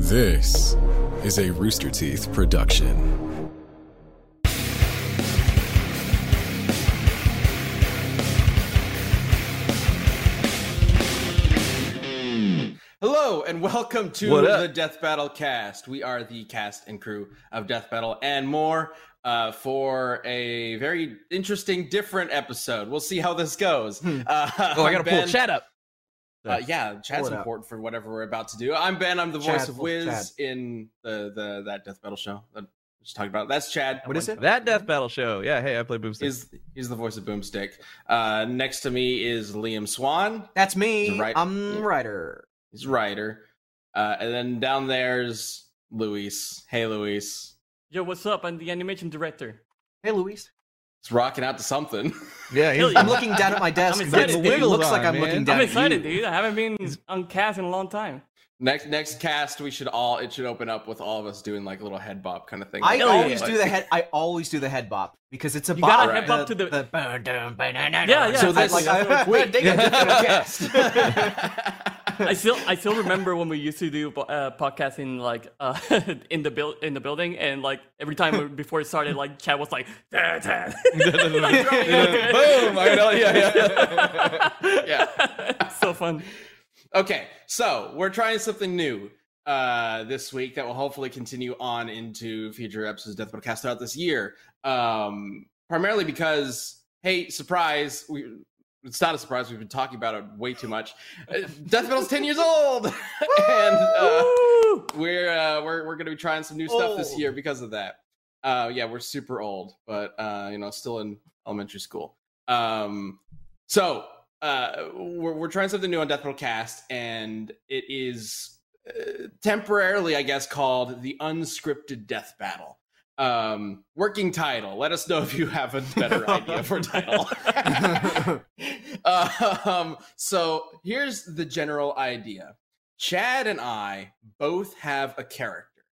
This is a Rooster Teeth production. Hello and welcome to the Death Battle cast. We are the cast and crew of Death Battle and more uh, for a very interesting, different episode. We'll see how this goes. Uh, Oh, I gotta pull chat up. Uh, yeah, Chad's it up. important for whatever we're about to do. I'm Ben. I'm the voice of pull Wiz Chad. in the the that Death Battle show that we just talked about. That's Chad. What is it? That death battle show. Yeah, hey, I play Boomstick. Is he's the voice of Boomstick. Uh, next to me is Liam Swan. That's me. a writer. I'm Yeah. writer. He's a writer. Uh, and then down there's Luis. Hey, Luis. Yo, what's up? I'm the animation director. Hey, Luis. He's rocking out to something. yeah, he's. I'm looking down at my desk. I'm but excited. It Wiggles looks like I'm man. looking down I'm at excited, you. dude. I haven't been on cast in a long time. Next next cast, we should all it should open up with all of us doing like a little head bop kind of thing. I Like, always yeah. do the head. I always do the head bop because it's a You bop. gotta head The- bop to the- the burn down, burn down, Yeah, yeah, So that's- that's like I, what- they got different. I still, I still remember when we used to do uh, podcasting like uh, in the build in the building, and like every time we- before it started, like Chad was like, "Dad, Dad." boom. I know. Yeah, yeah. yeah. so fun. Okay, so we're trying something new uh, this week that will hopefully continue on into future episodes of Death Battle Cast throughout this year. Um, primarily because, hey, surprise, we, it's not a surprise. We've been talking about it way too much. Uh, Death Battle's ten years old, and uh, we're uh, we're we're gonna be trying some new stuff this year because of that. Uh, yeah, we're super old, but uh, you know, still in elementary school. Um, so uh, we're we're trying something new on Death Battle Cast, and it is uh, temporarily, I guess, called the Unscripted Death Battle. Um, working title. Let us know if you have a better idea for title. um, so here's the general idea. Chad and I both have a character,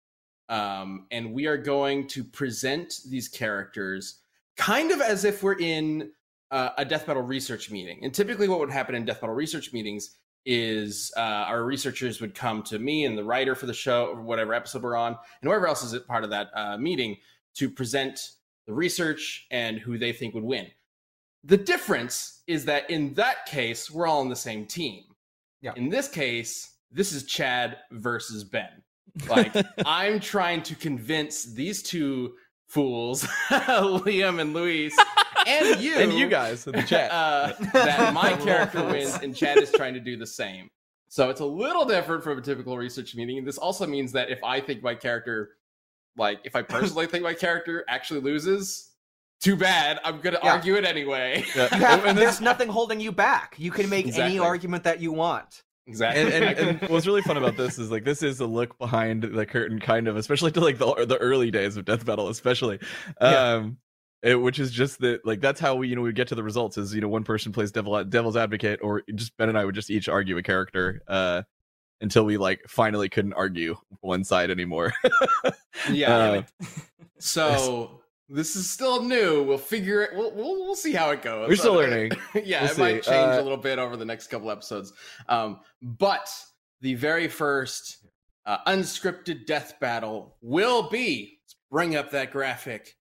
um, and we are going to present these characters kind of as if we're in uh, a death battle research meeting. And typically, what would happen in death battle research meetings is uh, our researchers would come to me and the writer for the show, or whatever episode we're on, and whoever else is a part of that uh, meeting to present the research and who they think would win. The difference is that in that case, we're all on the same team. Yeah. In this case, this is Chad versus Ben. Like, I'm trying to convince these two fools, Liam and Luis, and you, And you guys in the chat. uh, that my character wins, and Chad is trying to do the same. So it's a little different from a typical research meeting. And this also means that if I think my character, like if I personally think my character actually loses, too bad. I'm gonna Yeah. argue it anyway. Yeah. You have- And there's nothing holding you back. You can make Exactly. any argument that you want. exactly. and, and, and what's really fun about this is like this is a look behind the curtain, kind of, especially to like the the early days of Death Battle, especially. Yeah. It- which is just that like that's how we you know we get to the results is you know one person plays devil devil's advocate or just Ben and I would just each argue a character uh until we like finally couldn't argue one side anymore. yeah. Uh, so this is still new. We'll figure it. We'll we'll, we'll see how it goes. We're still learning. yeah, We'll it might change Uh, a little bit over the next couple episodes. Um, but the very first uh, unscripted death battle will be let's bring up that graphic.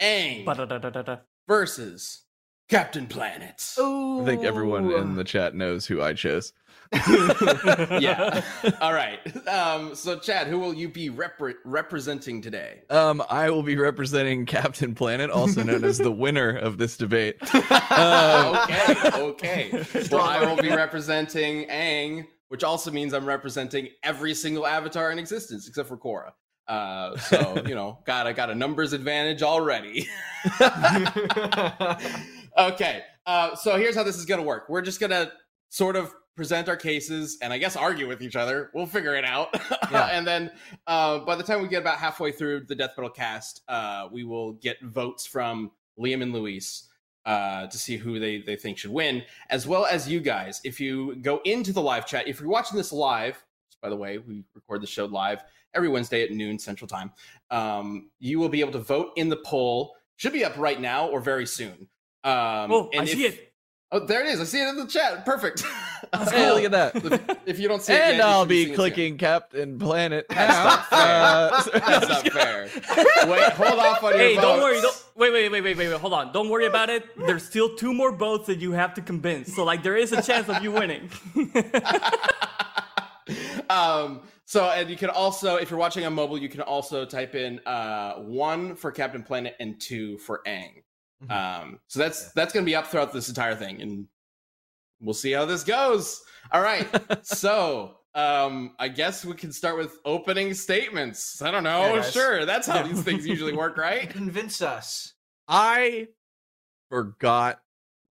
Aang Ba-da-da-da-da-da. versus Captain Planet. Ooh. I think everyone in the chat knows who I chose. Yeah. All right. Um, so, Chad, who will you be repre- representing today? Um, I will be representing Captain Planet, also known as the winner of this debate. Um, okay, okay. Well, I will be representing Aang, which also means I'm representing every single avatar in existence except for Korra. Uh, so you know, got I got a numbers advantage already. okay, uh, so here's how this is gonna work. We're just gonna sort of present our cases and I guess argue with each other. We'll figure it out. Yeah. and then uh, by the time we get about halfway through the Death Battle cast, uh, we will get votes from Liam and Luis uh, to see who they, they think should win, as well as you guys. If you go into the live chat, if you're watching this live, by the way, we record the show live every Wednesday at noon Central Time, um, you will be able to vote in the poll. Should be up right now or very soon. Um, Oh, I and see it. Oh, there it is. I see it in the chat. Perfect. Hey, look at that. If you don't see it, and I'll should be clicking Captain Planet. That's not fair. Uh. That's not fair. Wait, hold off on your Hey, don't worry. Don't, wait, wait, wait, wait, wait, wait. Hold on. Don't worry about it. There's still two more votes that you have to convince. So, like, there is a chance of you winning. um, so, and you can also, if you're watching on mobile, you can also type in uh, one for Captain Planet and two for Aang. Mhm. Um, so that's that's going to be up throughout this entire thing, and we'll see how this goes. All right, so um, I guess we can start with opening statements. I don't know. Yeah, sure, that's how these things usually work, right? Convince us. I forgot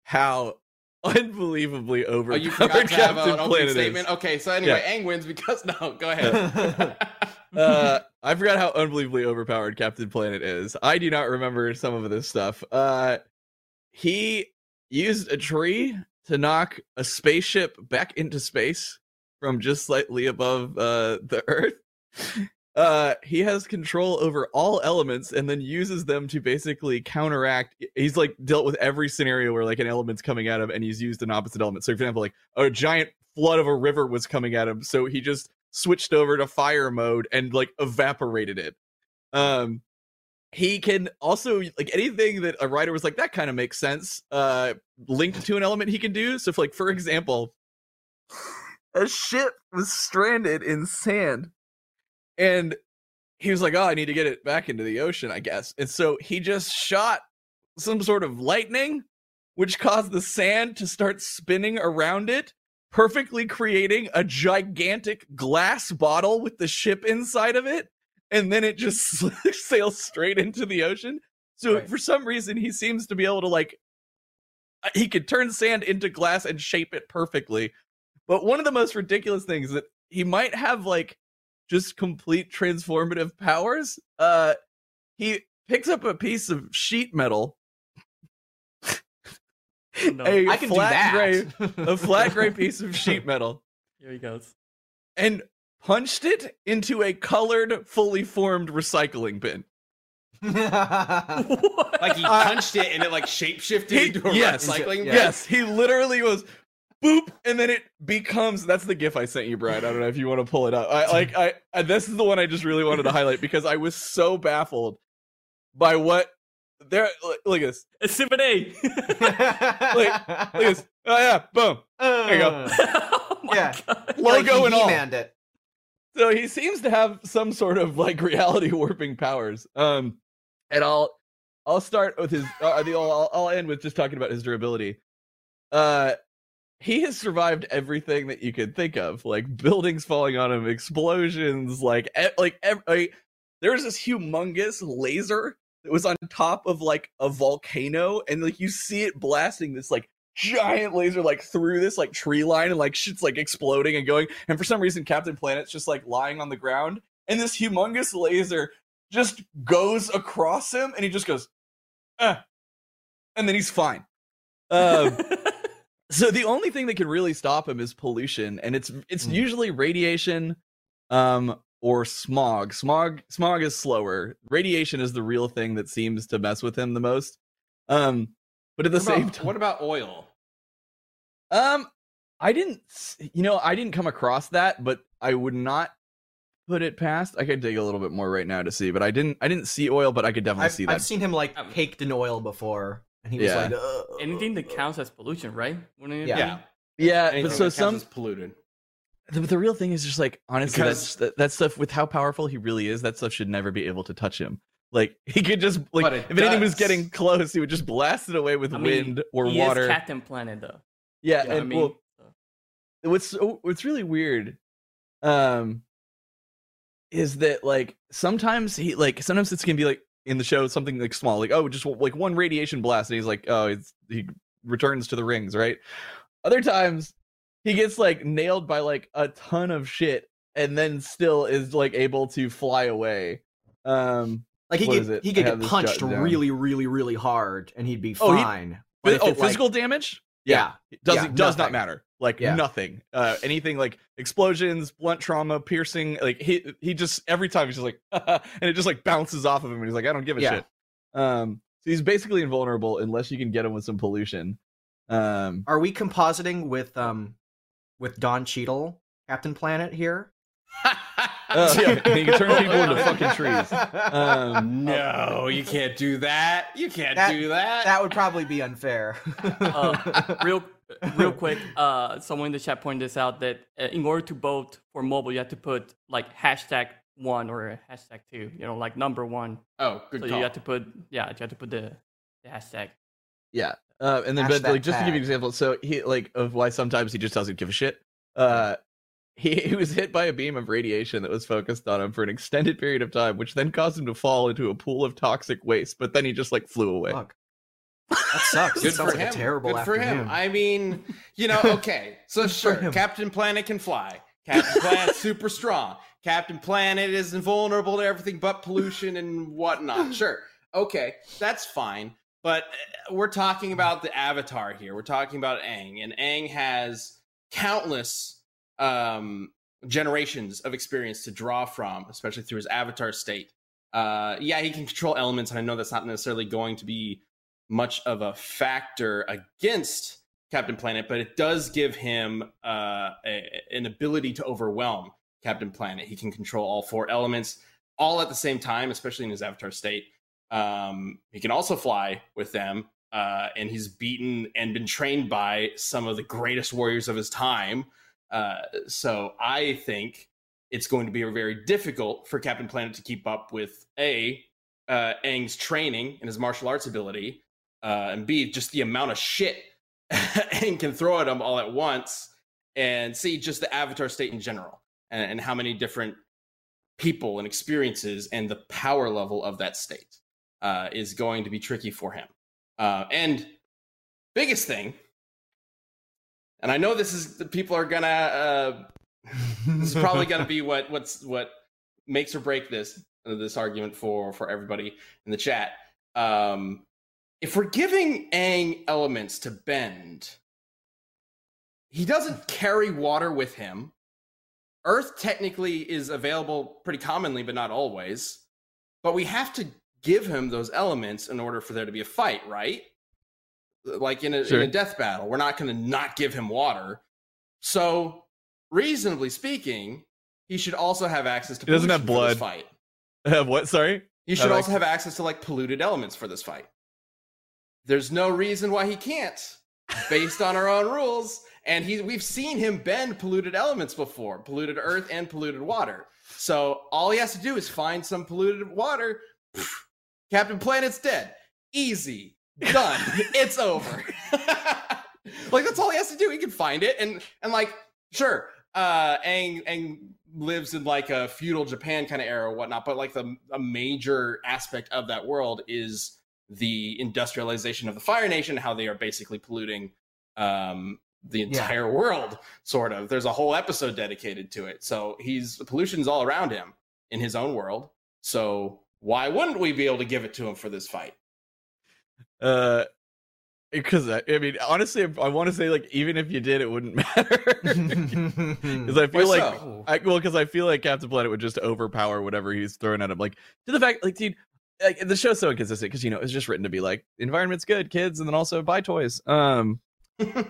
how unbelievably over. Oh, you forgot to have Captain an opening is. statement. Okay, so anyway, Yeah. Aang wins because no. Go ahead. uh, I forgot how unbelievably overpowered Captain Planet is. I do not remember some of this stuff. Uh, he used a tree to knock a spaceship back into space from just slightly above uh, the Earth. Uh, he has control over all elements and then uses them to basically counteract. He's like dealt with every scenario where like an element's coming at him and he's used an opposite element. So, for example, like a giant flood of a river was coming at him, so he just switched over to fire mode and like evaporated it. Um, he can also like anything that a writer was like that kind of makes sense. Uh, linked to an element he can do. So, if, like for example, a ship was stranded in sand and he was like, "Oh, I need to get it back into the ocean, I guess." And so he just shot some sort of lightning, which caused the sand to start spinning around it, perfectly creating a gigantic glass bottle with the ship inside of it, and then it just sails straight into the ocean. So Right. for some reason, he seems to be able to like uh, he could turn sand into glass and shape it perfectly. But one of the most ridiculous things that he might have like just complete transformative powers. Uh he picks up a piece of sheet metal, No. a I can do flat that. gray, a flat gray piece of sheet metal, Here he goes. and punched it into a colored, fully formed recycling bin. What? like he punched it and it like shapeshifted He- into a yes, recycling. yeah. Yes, he literally was boop, and then it becomes. That's the gif I sent you, Brian. I don't know if you want to pull it up. I like. I, I this is the one I just really wanted to highlight because I was so baffled by what there. Look, look at this. Exhibit A. Look at this. Oh yeah, boom. there you go. oh my Yeah. god. Logo and all. He-Manned it. So he seems to have some sort of like reality warping powers. Um, and I'll I'll start with his. Uh, the, I'll, I'll end with just talking about his durability. Uh, he has survived everything that you could think of, like buildings falling on him, explosions, like e- like, ev- like this humongous laser that was on top of like a volcano, and like you see it blasting this like giant laser like through this like tree line and like shit's like exploding and going and for some reason captain planet's just like lying on the ground and this humongous laser just goes across him and he just goes eh. and then he's fine um so the only thing that can really stop him is pollution and it's it's Mm. usually radiation um or smog smog smog is slower radiation is the real thing that seems to mess with him the most um but at the What same about, time what about oil? um, I didn't, you know, I didn't come across that, but I would not put it past. I could dig a little bit more right now to see, but I didn't, I didn't see oil, but I could definitely I've, see that. I've seen him like Um, caked in oil before, and he was Yeah. like, "Ugh." Anything that uh, uh. counts as pollution, right? Wouldn't it Yeah. be? yeah, Anything but so that some, polluted. the, the real thing is just like honestly, Because- that's that, that stuff with how powerful he really is. That stuff should never be able to touch him. Like he could just like if it anything was getting close, he would just blast it away with I mean, wind or he water. Is Captain Planet, though. yeah, Yeah, and I mean, well, what's so- what's really weird um is that like sometimes he like sometimes it's gonna be like in the show something like small like oh just like one radiation blast and he's like oh it's he returns to the rings right? Other times he gets like nailed by like a ton of shit and then still is like able to fly away. Um like he could he could get punched really, really, really hard, and he'd be Oh, he- fine. Oh it, like- physical damage yeah, does Yeah, does not matter. Like Yeah. nothing. Uh anything like explosions blunt trauma piercing like he he just every time he's just like and it just like bounces off of him and he's like i don't give a Yeah. shit. Um so he's basically invulnerable unless you can get him with some pollution. Um, Are we compositing with um with Don Cheadle, Captain Planet here? Uh, yeah, and he can turn people into fucking trees. Um, no, you can't do that. You can't That- do that. That would probably be unfair. Uh, real real quick uh someone in the chat pointed this out that uh, in order to vote for mobile you have to put like hashtag one or hashtag two you know like number one oh, good so call. you have to put yeah you have to put the, the hashtag Yeah. Uh, and then, but like, just to give you an example, so he like of why sometimes he just doesn't give a shit. Uh, he, he was hit by a beam of radiation that was focused on him for an extended period of time, which then caused him to fall into a pool of toxic waste. But then he just like flew away. Fuck. That sucks. Good It sounds for like him. a terrible Good for him. I mean, you know, okay. So sure. Captain Planet can fly. Captain Planet's super strong. Captain Planet is invulnerable to everything but pollution and whatnot. Sure. Okay, that's fine. But uh, we're talking about the Avatar here. We're talking about Aang, and Aang has countless um, generations of experience to draw from, especially through his Avatar state. Uh, yeah, he can control elements, and I know that's not necessarily going to be much of a factor against Captain Planet, but it does give him uh, a, an ability to overwhelm Captain Planet. He can control all four elements all at the same time, especially in his Avatar state. Um, he can also fly with them, uh, and he's beaten and been trained by some of the greatest warriors of his time. Uh, so I think it's going to be very difficult for Captain Planet to keep up with a uh, Aang's training and his martial arts ability, uh, and b just the amount of shit Aang can throw at him all at once, and see just the Avatar state in general, and, and how many different people and experiences and the power level of that state uh, is going to be tricky for him. Uh, and biggest thing, and I know this is people are gonna. Uh, this is probably to be what what's what makes or break this this argument for for everybody in the chat. Um, if we're giving Aang elements to bend, he doesn't carry water with him. Earth technically is available pretty commonly, but not always. But we have to give him those elements in order for there to be a fight, right? Like in a, Sure. in a death battle, we're not going to not give him water. So, reasonably speaking, he should also have access to. He doesn't have pollution for this blood. Fight. Have what? Sorry. He should also have access to like polluted elements for this fight. There's no reason why he can't, based on our own rules. And he, we've seen him bend polluted elements before, polluted earth and polluted water. So all he has to do is find some polluted water. Captain Planet's dead. Easy. Done. it's over. like that's all he has to do. He can find it and and like sure, uh Aang Aang lives in like a feudal Japan kind of era or whatnot, but like the a major aspect of that world is the industrialization of the Fire Nation, how they are basically polluting um the entire world, sort of. There's a whole episode dedicated to it. So he's pollution's all around him in his own world. So why wouldn't we be able to give it to him for this fight? Uh, because I, I mean, honestly, I want to say like even if you did, it wouldn't matter. Because I feel Why like so? I, well, because I feel like Captain Planet would just overpower whatever he's throwing at him. Like to the fact, like, dude, like the show's so inconsistent because you know it's just written to be like environment's good, kids, and then also buy toys. Um,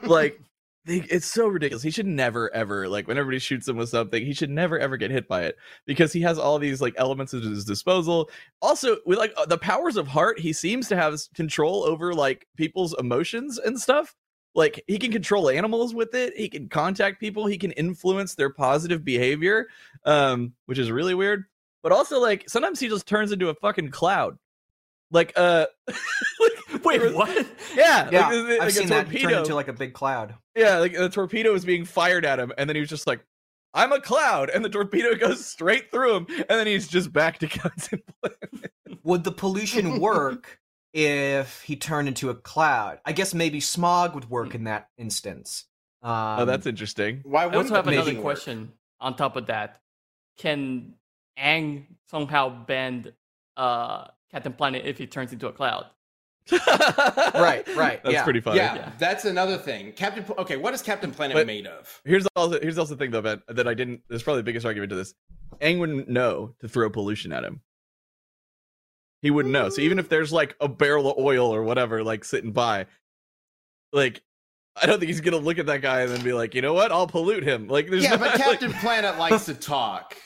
like they, it's so ridiculous. He should never ever like when everybody shoots him with something, he should never ever get hit by it because he has all these like elements at his disposal. Also, with like uh, the powers of heart, he seems to have control over like people's emotions and stuff. Like he can control animals with it. He can contact people. He can influence their positive behavior, um, which is really weird. But also, like sometimes he just turns into a fucking cloud. Like, uh, like, Wait, what? Yeah, yeah, like, like I've a seen that turn torpedo. into like a big cloud. Yeah, like the torpedo was being fired at him, and then he was just like, "I'm a cloud," and the torpedo goes straight through him, and then he's just back to Captain Planet. Would the pollution work if he turned into a cloud? I guess maybe smog would work in that instance. Um, oh, that's interesting. Why I wouldn't also have another pollution work? question on top of that. Can Aang somehow bend uh, Captain Planet if he turns into a cloud? right, right. That's yeah. pretty funny. Yeah, Yeah. that's another thing. Captain. Okay, what is Captain Planet But- made of? Here's also here's also the thing though that that I didn't. There's probably the biggest argument to this. Aang wouldn't know to throw pollution at him. He wouldn't know. So even if there's like a barrel of oil or whatever like sitting by, like I don't think he's gonna look at that guy and then be like, you know what? I'll pollute him. Like, there's yeah, no, but like- Captain Planet likes to talk.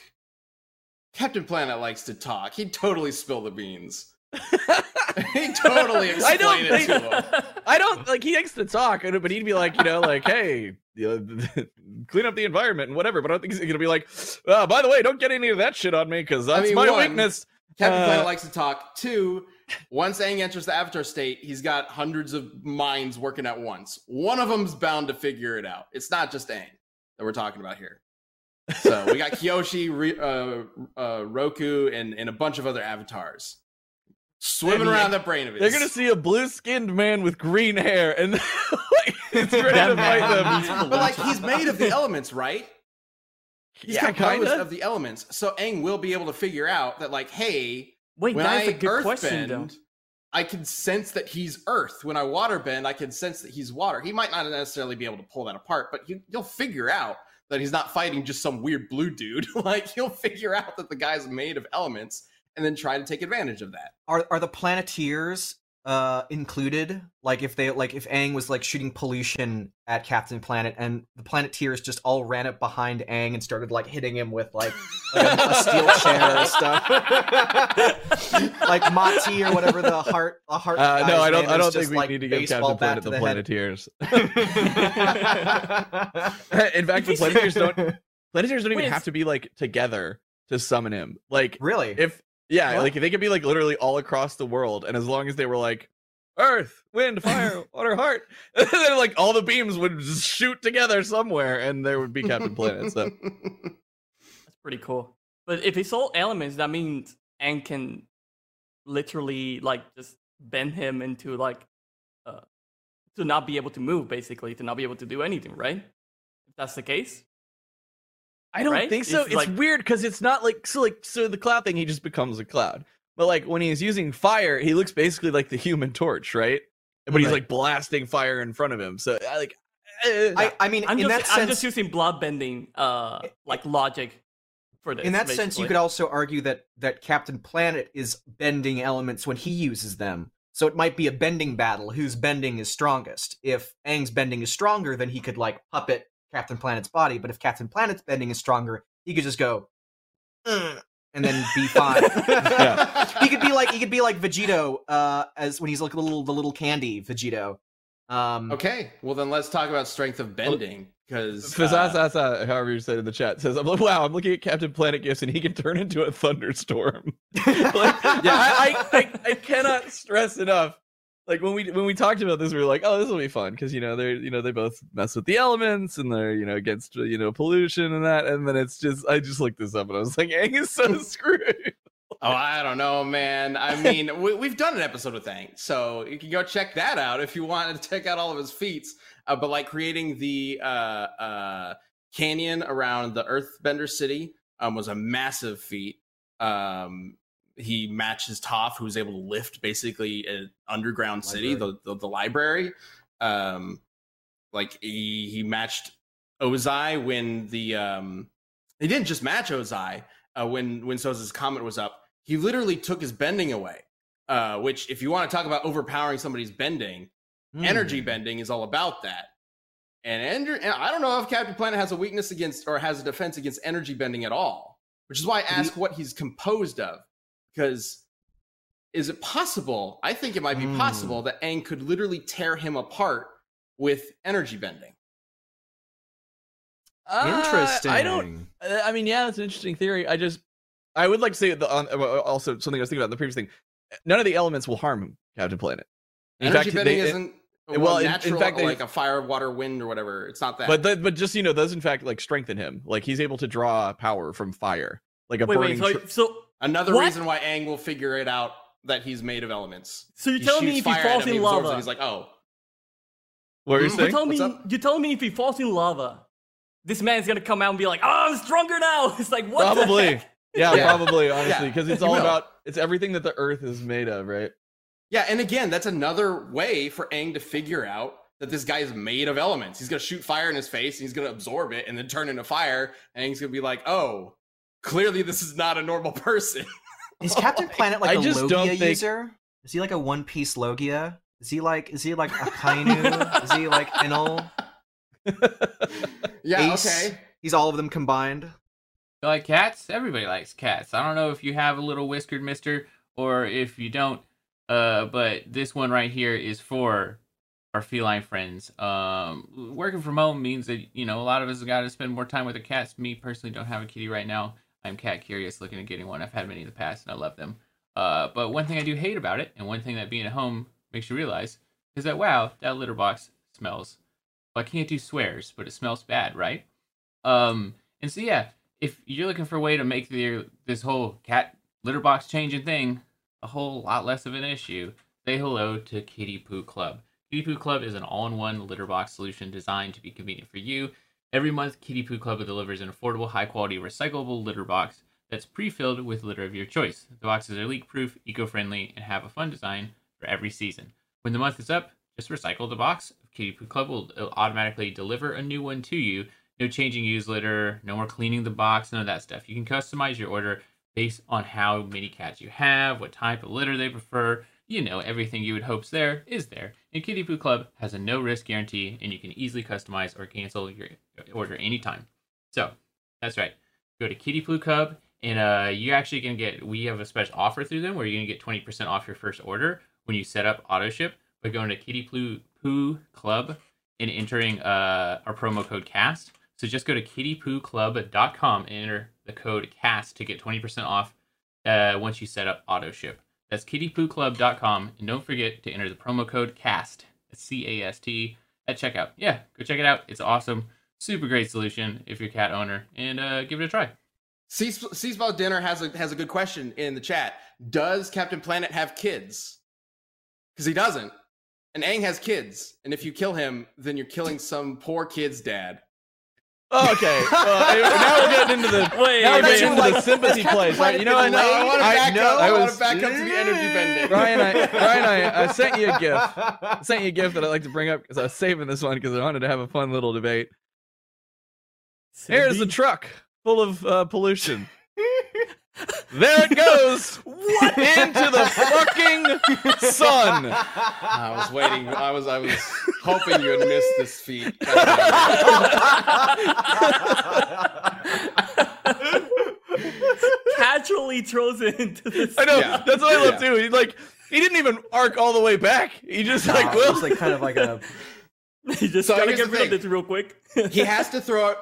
Captain Planet likes to talk. He'd totally spill the beans. He'd totally I don't it to him. I don't like he likes to talk, but he'd be like, you know, like, hey, clean up the environment and whatever. But I don't think he's gonna be like, uh, by the way, don't get any of that shit on me because that's mean, my one, weakness. Captain Uh, Planet likes to talk. Two, once Aang enters the Avatar state, he's got hundreds of minds working at once. One of them's bound to figure it out. It's not just Aang that we're talking about here. So we got Kyoshi, uh, uh, Roku, and, and a bunch of other avatars swimming And around the brain of it. They're gonna see a blue-skinned man with green hair, and like, it's ready to man fight them. but like he's made of the elements, right? He's Yeah, kinda. of the elements. So Aang will be able to figure out that, like, hey, Wait, when that's I a good question, though. earthbend, I can sense that he's earth. When I waterbend, I can sense that he's water. He might not necessarily be able to pull that apart, but he, he'll figure out that he's not fighting just some weird blue dude. like he'll figure out that the guy's made of elements and then try to take advantage of that. Are are the Planeteers uh included? Like if they like if Aang was like shooting pollution at Captain Planet and the Planeteers just all ran up behind Aang and started like hitting him with like, like a, a steel chair or stuff. like Ma-Ti or whatever the heart a heart. Uh, no, guy's I don't. I don't just, think we like, need to give Captain Planet to the head. Planeteers. In fact, the If he's- Planeteers don't. Planeteers don't even Wait, have to be like together to summon him. Like really? if yeah, What? like they could be like literally all across the world, and as long as they were like Earth, Wind, Fire, Water, Heart, and then like all the beams would just shoot together somewhere, and there would be Captain Planet. So That's pretty cool. But if it's all elements, that means Aang can literally like just bend him into like uh to not be able to move, basically, to not be able to do anything, right? If that's the case. I don't Right? think so. It's It's, like- weird because it's not like so like so the cloud thing. He just becomes a cloud. But like when he's using fire, he looks basically like the Human Torch, right? But he's like blasting fire in front of him. So I like. eh, I I mean I'm in just that I'm just using blood bending uh like logic for this. in that sense, you could also argue that that Captain Planet is bending elements when he uses them. So it might be a bending battle. Whose bending is strongest? If Aang's bending is stronger, then he could like puppet Captain Planet's body. But if Captain Planet's bending is stronger, he could just go, "Ugh," and then be fine. he could be like he could be like Vegito, uh, as when he's like the little the little candy Vegito. Um, Okay, well then let's talk about strength of bending because Fazazasa, however you said in the chat, says, "I'm like, wow, I'm looking at Captain Planet gifts, and he can turn into a thunderstorm." like, yeah, I, I, I, I cannot stress enough. Like when we when we talked about this, we were like, "Oh, this will be fun," because you know they're you know they both mess with the elements and they're you know against you know pollution and that, and then it's just I just looked this up and I was like, "Aang is so screwed." Oh, I don't know, man. I mean, we, we've done an episode with Aang, so you can go check that out if you want to check out all of his feats. Uh, but like creating the uh, uh, canyon around the Earthbender city um, was a massive feat. Um, he matches Toph, who's able to lift basically an underground city, the, the the library. Um, like he he matched Ozai when the um, he didn't just match Ozai uh, when when Sozin's comet was up. He literally took his bending away. Uh, which, if you want to talk about overpowering somebody's bending, hmm. energy bending is all about that. And, and I don't know if Captain Planet has a weakness against or has a defense against energy bending at all, which is why I ask what he's composed of. Because is it possible? I think it might be Hmm. possible that Aang could literally tear him apart with energy bending. Interesting. Uh, I don't. Uh, I mean, yeah, that's an interesting theory. I just, I would like to say the on, uh, also something I was thinking about in the previous thing. None of the elements will harm Captain Planet. In energy fact, bending they- isn't well, well, in- in natural, fact, they- like a fire, water, wind, or whatever. It's not that. but the, but just you know, those in fact like strengthen him. Like he's able to draw power from fire, like a Wait, burning. wait, so, tr- so Another What? reason why Aang will figure it out that he's made of elements. so you're He telling me if he falls him, he in absorbs it, lava, he's like, oh, what are you Mhm. saying? you telling me you're telling me if he falls in lava, this man's gonna come out and be like, "Oh, I'm stronger now." It's like what? the Probably. heck? Yeah, Yeah. probably. Honestly, because it's all about it's everything that the Earth is made of, right? Yeah, and again, that's another way for Aang to figure out that this guy is made of elements. He's gonna shoot fire in his face, and he's gonna absorb it, and then turn into fire. And Aang's gonna be like, "Oh, clearly this is not a normal person." Is Captain Planet like I a just Logia don't think- user? Is he like a One Piece Logia? Is he like? Is he like Akainu? is he like Enel? Yeah, Ace? okay. He's all of them combined. You like cats? Everybody likes cats. I don't know if you have a little whiskered mister or if you don't, uh, but this one right here is for our feline friends. Um, working from home means that, you know, a lot of us have got to spend more time with the cats. Me personally don't have a kitty right now. I'm cat curious looking at getting one. I've had many in the past and I love them. Uh, but one thing I do hate about it, and one thing that being at home makes you realize, is that wow, that litter box smells. Well, I can't do swears, but it smells bad, right? Um, and so yeah, if you're looking for a way to make the this whole cat litter box changing thing a whole lot less of an issue, say hello to Kitty Poo Club. Kitty Poo Club is an all-in-one litter box solution designed to be convenient for you. Every month, Kitty Poo Club delivers an affordable, high-quality, recyclable litter box that's pre-filled with litter of your choice. The boxes are leak-proof, eco-friendly, and have a fun design for every season. When the month is up, just recycle the box. Kitty Poo Club will automatically deliver a new one to you. No changing used litter, no more cleaning the box, none of that stuff. You can customize your order based on how many cats you have, what type of litter they prefer. You know, everything you would hope's there is there. And Kitty Poo Club has a no risk guarantee, and you can easily customize or cancel your order anytime. So, that's right. Go to Kitty Poo Club, and uh, you're actually going to get, we have a special offer through them where you're going to get 20% off your first order when you set up auto ship by going to Kitty Poo, Poo Club and entering uh, our promo code CAST. So just go to kittypooclub.com and enter the code CAST to get 20% off uh, once you set up auto ship. That's kittypooclub.com. And don't forget to enter the promo code CAST, C A S T, at checkout. Yeah, go check it out. It's awesome. Super great solution if you're a cat owner. And uh, give it a try. Seasball Dinner has a has a good question in the chat. Does Captain Planet have kids? Because he doesn't. And Aang has kids. And if you kill him, then you're killing some poor kid's dad. Oh, okay. Well, now we're getting into the Wait, now we're getting into like, the sympathy place. Right? You know what? been I want to I- back up. I I, want to back up to the energy bending. Ryan, I, Ryan, I, I sent you a gift. I sent you a gift that I'd like to bring up because I was saving this one because I wanted to have a fun little debate. Here's a truck full of uh, pollution. There it goes into the fucking sun. I was waiting. I was I was hoping you would miss this feat. Casually throws it into the. Sun. I know Yeah. that's what I love Yeah. too. He like he didn't even arc all the way back. He just like Nah, well, it's like kind of like a He just So gotta get the rid of this real quick. he has to throw it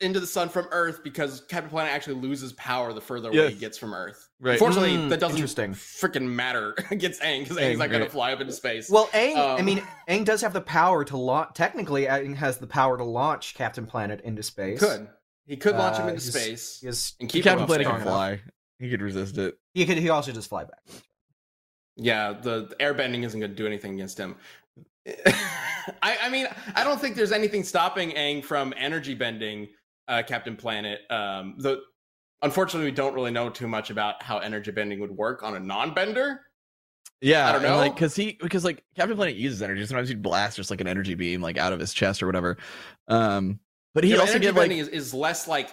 into the sun from Earth because Captain Planet actually loses power the further away he gets from Earth. Right. Unfortunately, Mm, that doesn't interesting. freaking matter against Aang because Aang, Aang's not going right. to fly up into space. well, Aang. I Um, mean, Aang does have the power to launch. Technically, Aang has the power to launch Captain Planet into space. could he could launch him Uh, into space He, has, and keep Captain Planet can fly. He could resist it. he could. He also just fly back. Yeah, the, the airbending isn't going to do anything against him. I, I mean, I don't think there's anything stopping Aang from energy bending uh, Captain Planet. Um, the unfortunately, we don't really know too much about how energy bending would work on a non-bender. Yeah, I don't know. like because he because like Captain Planet uses energy. Sometimes he'd blast just like an energy beam like out of his chest or whatever. Um, but he Yeah, also energy get like is, is less like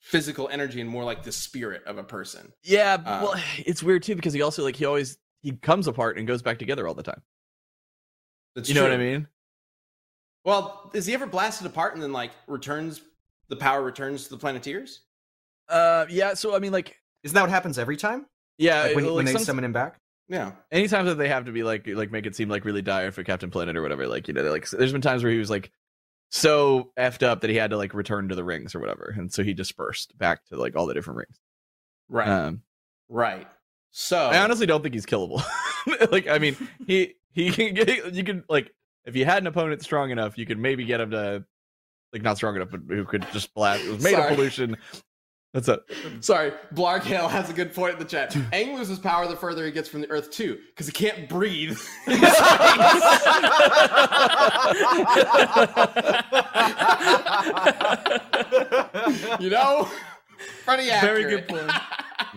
physical energy and more like the spirit of a person. yeah. uh, well, it's weird too because he also like he always he comes apart and goes back together all the time. That's you know what I mean? Well, is he ever blasted apart and then like returns the power returns to the Planeteers? Uh, yeah. So I mean, like Isn't that what happens every time? yeah, Like when, like, when they some- summon him back. Yeah. anytime that they have to be like like make it seem like really dire for Captain Planet or whatever, like you know, like there's been times where he was like so effed up that he had to like return to the rings or whatever, and so he dispersed back to like all the different rings. Right. Um, right. So I honestly don't think he's killable. like I mean, he he can get you can like if you had an opponent strong enough, you could maybe get him to like not strong enough, but who could just blast. It was made Sorry. of pollution. That's it. Sorry, Blarghale has a good point in the chat. Aang loses power the further he gets from the Earth too, because he can't breathe. you know, pretty accurate. Very good point.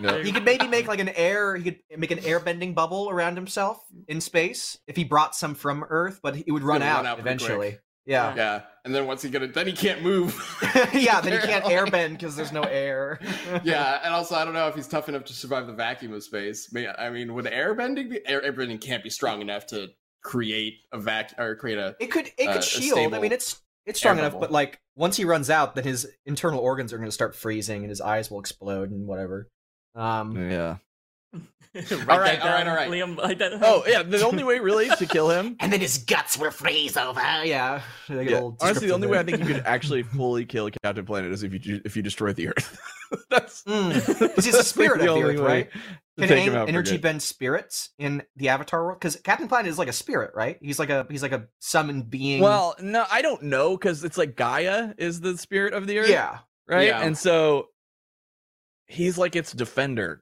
Yeah. He could maybe make like an air. He could make an air bending bubble around himself in space if he brought some from Earth, but it would run It would run out, out eventually. Quick. Yeah. Yeah, and then once he gonna? Then he can't move. yeah, then he can't airbend because there's no air. yeah, and also I don't know if he's tough enough to survive the vacuum of space. I mean, I would airbending be? Air, airbending can't be strong enough to create a vac or create a. It could it Uh, could a shield. I mean, it's it's strong enough, bubble. but like once he runs out, then his internal organs are going to start freezing and his eyes will explode and whatever. Um, Yeah. write All right, that all right, down, all right. Liam, write that Oh yeah. The only way really to kill him. and then his guts will freeze over. Yeah. They Yeah. a Honestly, the only way I think you could actually fully kill Captain Planet is if you if you destroy the Earth. That's there. Mm, 'cause he's a spirit the of the only Earth, way right? Can take him Aang out for energy bend spirits in the Avatar world? Because Captain Planet is like a spirit, right? He's like a he's like a summoned being. Well, no, I don't know because it's like Gaia is the spirit of the Earth. yeah. right? Yeah. And so he's like its defender.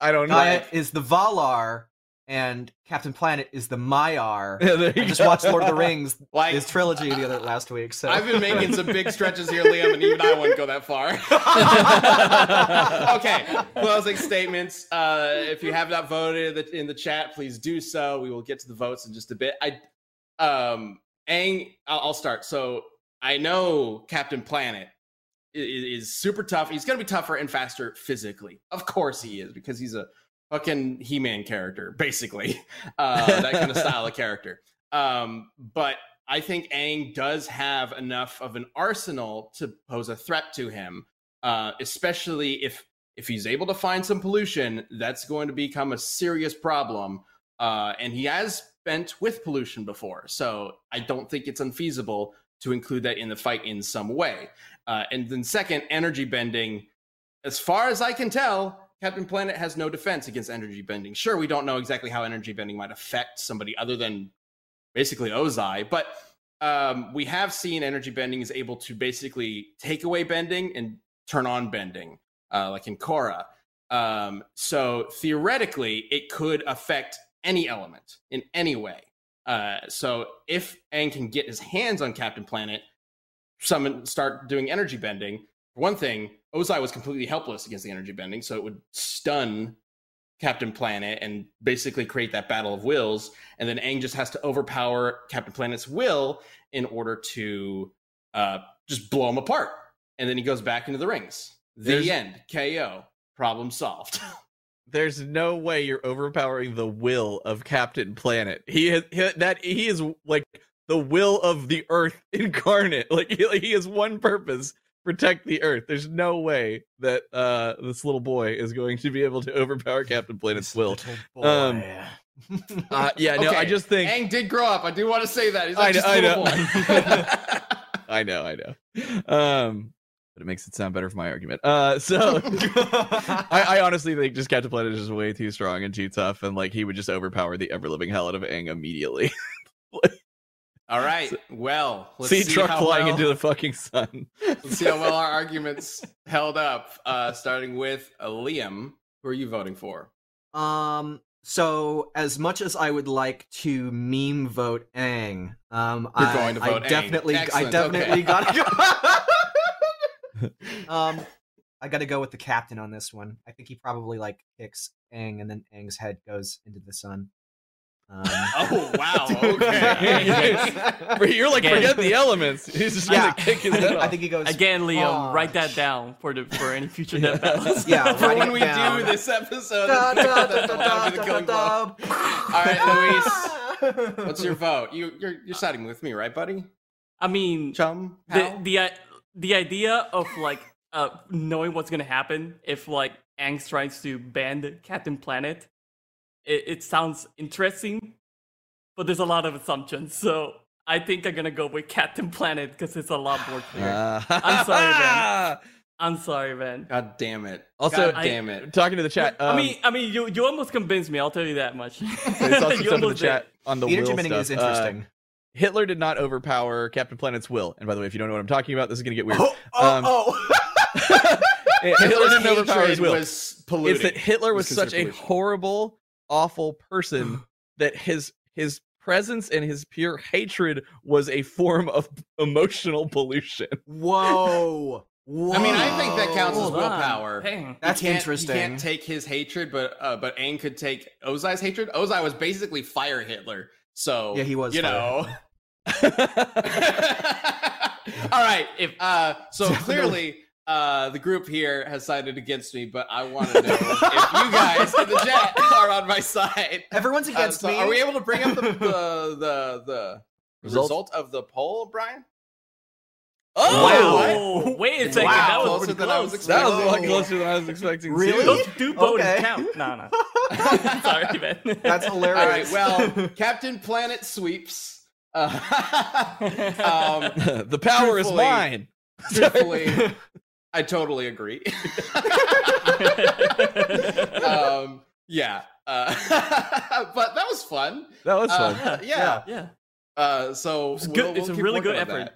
I don't know. Gaia is the Valar, and Captain Planet is the Maiar. Yeah, there I you just go. watched Lord of the Rings, Like his trilogy, the other last week. So I've been making some big stretches here, Liam, and even I wouldn't go that far. okay, closing statements. Uh, if you have not voted in the, in the chat, please do so. We will get to the votes in just a bit. I, um, Aang, I'll, I'll start. So I know Captain Planet i- i- is, super tough. He's gonna be tougher and faster physically. Of course he is because he's a fucking He-Man character, basically. Uh, that kind of style of character. Um, but I think Aang does have enough of an arsenal to pose a threat to him, uh, especially if if he's able to find some pollution. That's going to become a serious problem, uh, and he has spent with pollution before, so I don't think it's unfeasible to include that in the fight in some way. Uh, and then second, energy bending. As far as I can tell, Captain Planet has no defense against energy bending. Sure, we don't know exactly how energy bending might affect somebody other than basically Ozai, but um, we have seen energy bending is able to basically take away bending and turn on bending, uh, like in Korra. Um, so theoretically, it could affect any element in any way. Uh, so if Aang can get his hands on Captain Planet, summon, start doing energy bending. For one thing, Ozai was completely helpless against the energy bending, so it would stun Captain Planet and basically create that battle of wills. And then Aang just has to overpower Captain Planet's will in order to uh, just blow him apart. And then he goes back into the rings. The There's- end. KO. Problem solved. There's no way you're overpowering the will of Captain Planet. He is he, that he is like the will of the Earth incarnate. Like he, like, he has one purpose: protect the Earth. There's no way that uh this little boy is going to be able to overpower Captain Planet's will. Um, Uh, yeah, no, I just think Aang did grow up. I do want to say that. He's I know, I know. I know, I know. Um, but it makes it sound better for my argument. Uh, so I, I honestly think just Captain Planet is just way too strong and too tough, and like he would just overpower the ever living hell out of Aang immediately. All right. Well, let's see see truck how flying well- into the fucking sun. Let's see how well our arguments held up. Uh, starting with uh, Liam. Who are you voting for? Um. So, as much as I would like to meme vote Aang, um, You're I, going to vote I Aang. definitely, I definitely okay. gotta go. um, I gotta go with the captain on this one. I think he probably like kicks Aang, and then Aang's head goes into the sun. Um, Oh wow. Okay. You're like Again. forget the elements. He's just yeah, gonna kick his I think, I think he goes Again, Liam, "Ah, write that down for the for any future death Yeah. battles. Yeah, for when we down. do this episode, Da, da, da. All right, Luis. What's your vote? You, you're you're siding with me, right, buddy? I mean, Chum. the pal? the i- the idea of like uh knowing what's gonna happen if like Aang tries to ban Captain Planet, it, it sounds interesting, but there's a lot of assumptions. So I think I'm gonna go with Captain Planet because it's a lot more clear. Uh, I'm sorry, man. I'm sorry, man. God damn it. Also, God damn it. Talking to the chat. Um, I mean, I mean, you you almost convinced me. I'll tell you that much. there's also You some in the almost did. chat on the, The energy will bending stuff. is Uh, interesting. Hitler did not overpower Captain Planet's will. And by the way, if you don't know what I'm talking about, this is gonna get weird. oh, oh, um, oh. Hitler didn't overpower his will. was polluting. it's that Hitler was It's such a considered horrible, awful person that his his presence and his pure hatred was a form of emotional pollution. Whoa. Whoa. I mean, I think that counts as Hold on. willpower. Dang. That's He can't- interesting. He can't take his hatred, but uh, but Aang could take Ozai's hatred. Ozai was basically fire Hitler. So Yeah, he was You fire know, All right. If Uh, so clearly, uh, the group here has sided against me, but I want to know if you guys in the chat are on my side. Everyone's Uh, against so me. Are we able to bring up the the the, the Result? result of the poll, Brian? wow, what? wait a second, Wow, that was closer pretty than I was close. That was a lot closer than I was expecting. too. Really? Those two voters Okay. count. No, no. Sorry, man. That's hilarious. right. Well, Captain Planet sweeps. Uh, um, the power is mine. truthfully, I totally agree. um, yeah. Uh, but that was fun. That was fun. Uh, yeah. Yeah. yeah, Uh, so it's we'll- good. we'll it's a really good on effort.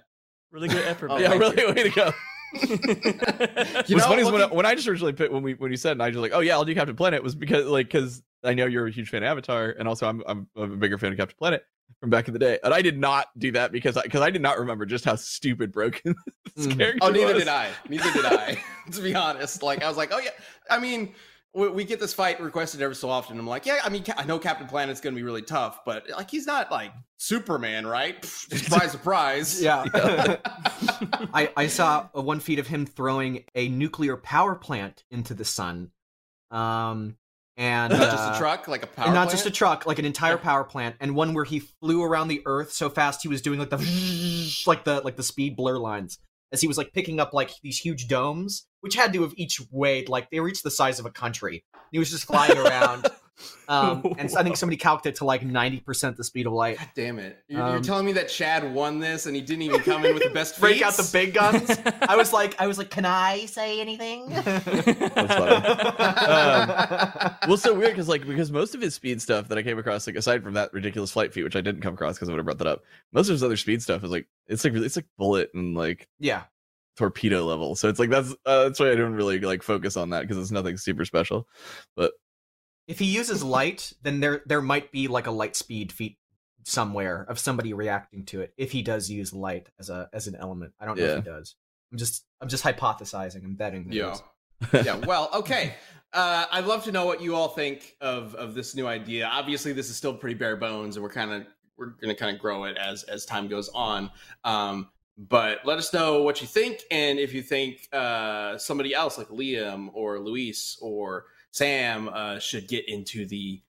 Really good effort. Oh, yeah, thank really, way to go. You What's know, funny is when I, when I just originally picked when we when you said and I was like, oh yeah, I'll do Captain Planet was because like because I know you're a huge fan of Avatar and also I'm I'm, I'm a bigger fan of Captain Planet from back in the day, and I did not do that because I because I did not remember just how stupid broken this Mhm. character Oh, neither was. did I. Neither did I. to be honest, like I was like, oh yeah. I mean, we, we get this fight requested every so often. I'm like, yeah. I mean, I know Captain Planet's going to be really tough, but like he's not like Superman, right? Pfft, surprise, surprise. Yeah. I, I saw a one feed of him throwing a nuclear power plant into the sun. Um, and Not just uh, a truck, like a power. and not plant? just a truck, like an entire power plant, and one where he flew around the Earth so fast he was doing like the like the like the speed blur lines as he was like picking up like these huge domes, which had to have each weighed like they reached the size of a country. He was just flying around, um, and I think somebody calculated it to like ninety percent the speed of light. God damn it! You're, you're Um, telling me that Chad won this and he didn't even come in with the best Break feats? out the big guns. I was like, I was like, can I say anything? well, so weird because like because most of his speed stuff that I came across, like aside from that ridiculous flight feat, which I didn't come across because I would have brought that up, most of his other speed stuff is like it's like it's like bullet and like yeah, torpedo level. So it's like that's uh, that's why I don't really like focus on that because it's nothing super special. But if he uses light, then there there might be like a light speed feat somewhere of somebody reacting to it. If he does use light as a as an element, I don't know Yeah. if he does. I'm just I'm just hypothesizing and betting. that Yeah. yeah. Well, okay. Uh, I'd love to know what you all think of of this new idea. Obviously, this is still pretty bare bones, and we're kind of we're going to kind of grow it as as time goes on. Um, but let us know what you think, and if you think uh, somebody else like Liam or Luis or Sam uh, should get into the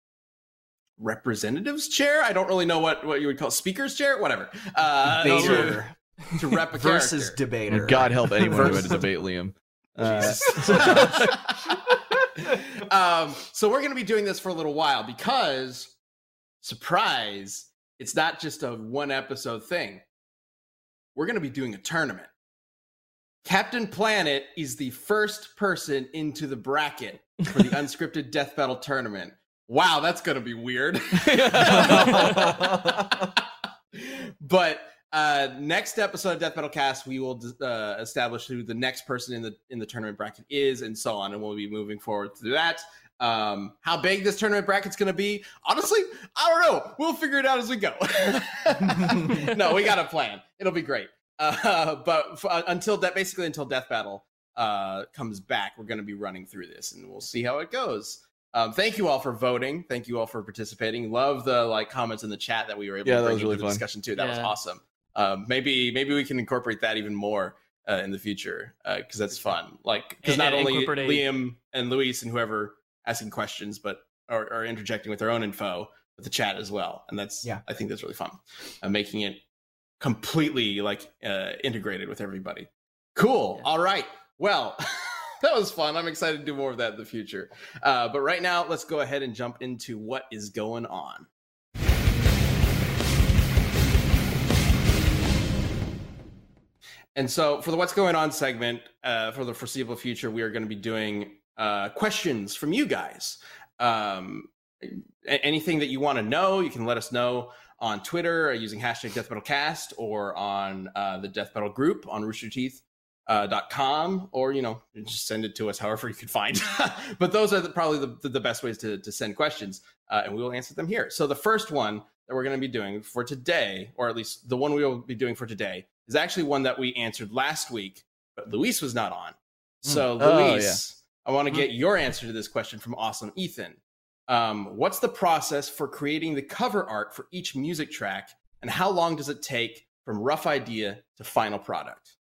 representatives chair. I don't really know what what you would call speakers chair, whatever. Uh, to, Debater to rep a versus character. debater. God help anyone who had to debate Liam. Uh, um, so we're going to be doing this for a little while because, surprise, it's not just a one episode thing. We're going to be doing a tournament. Captain Planet is the first person into the bracket for the unscripted death battle tournament. Wow, that's going to be weird. but uh, next episode of Death Battle Cast, we will uh, establish who the next person in the in the tournament bracket is, and so on, and we'll be moving forward through that. Um, how big this tournament bracket's going to be, honestly, I don't know. We'll figure it out as we go. no, we got a plan. It'll be great. Uh, but f- uh, until that, basically until Death Battle uh, comes back, we're going to be running through this, and we'll see how it goes. Um, thank you all for voting. Thank you all for participating. Love the like comments in the chat that we were able Yeah, to that bring was really the fun. discussion too. That was awesome. Um, maybe maybe we can incorporate that even more uh, in the future because that's fun. Like because not and only Liam and Luis and whoever asking questions, but are, are interjecting with their own info with the chat as well, and that's Yeah. I think that's really fun, uh, making it completely like uh, integrated with everybody. Cool. Yeah. All right. Well. That was fun. I'm excited to do more of that in the future. Uh, but right now, let's go ahead and jump into what is going on. And so, for the What's Going On segment, uh, for the foreseeable future, we are going to be doing uh, questions from you guys. Um, anything that you want to know, you can let us know on Twitter uh, using hashtag Death Battle Cast or on uh, the Death Battle group on roosterteeth uh, dot com or you know just send it to us however you can find. But those are the, probably the, the, best ways to, to send questions uh, and we will answer them here. So the first one that we're going to be doing for today or at least the one we will be doing for today is actually one that we answered last week but luis was not on. So Oh, luis i want to get your answer to this question from awesome ethan. Um, what's the process for creating the cover art for each music track and how long does it take from rough idea to final product?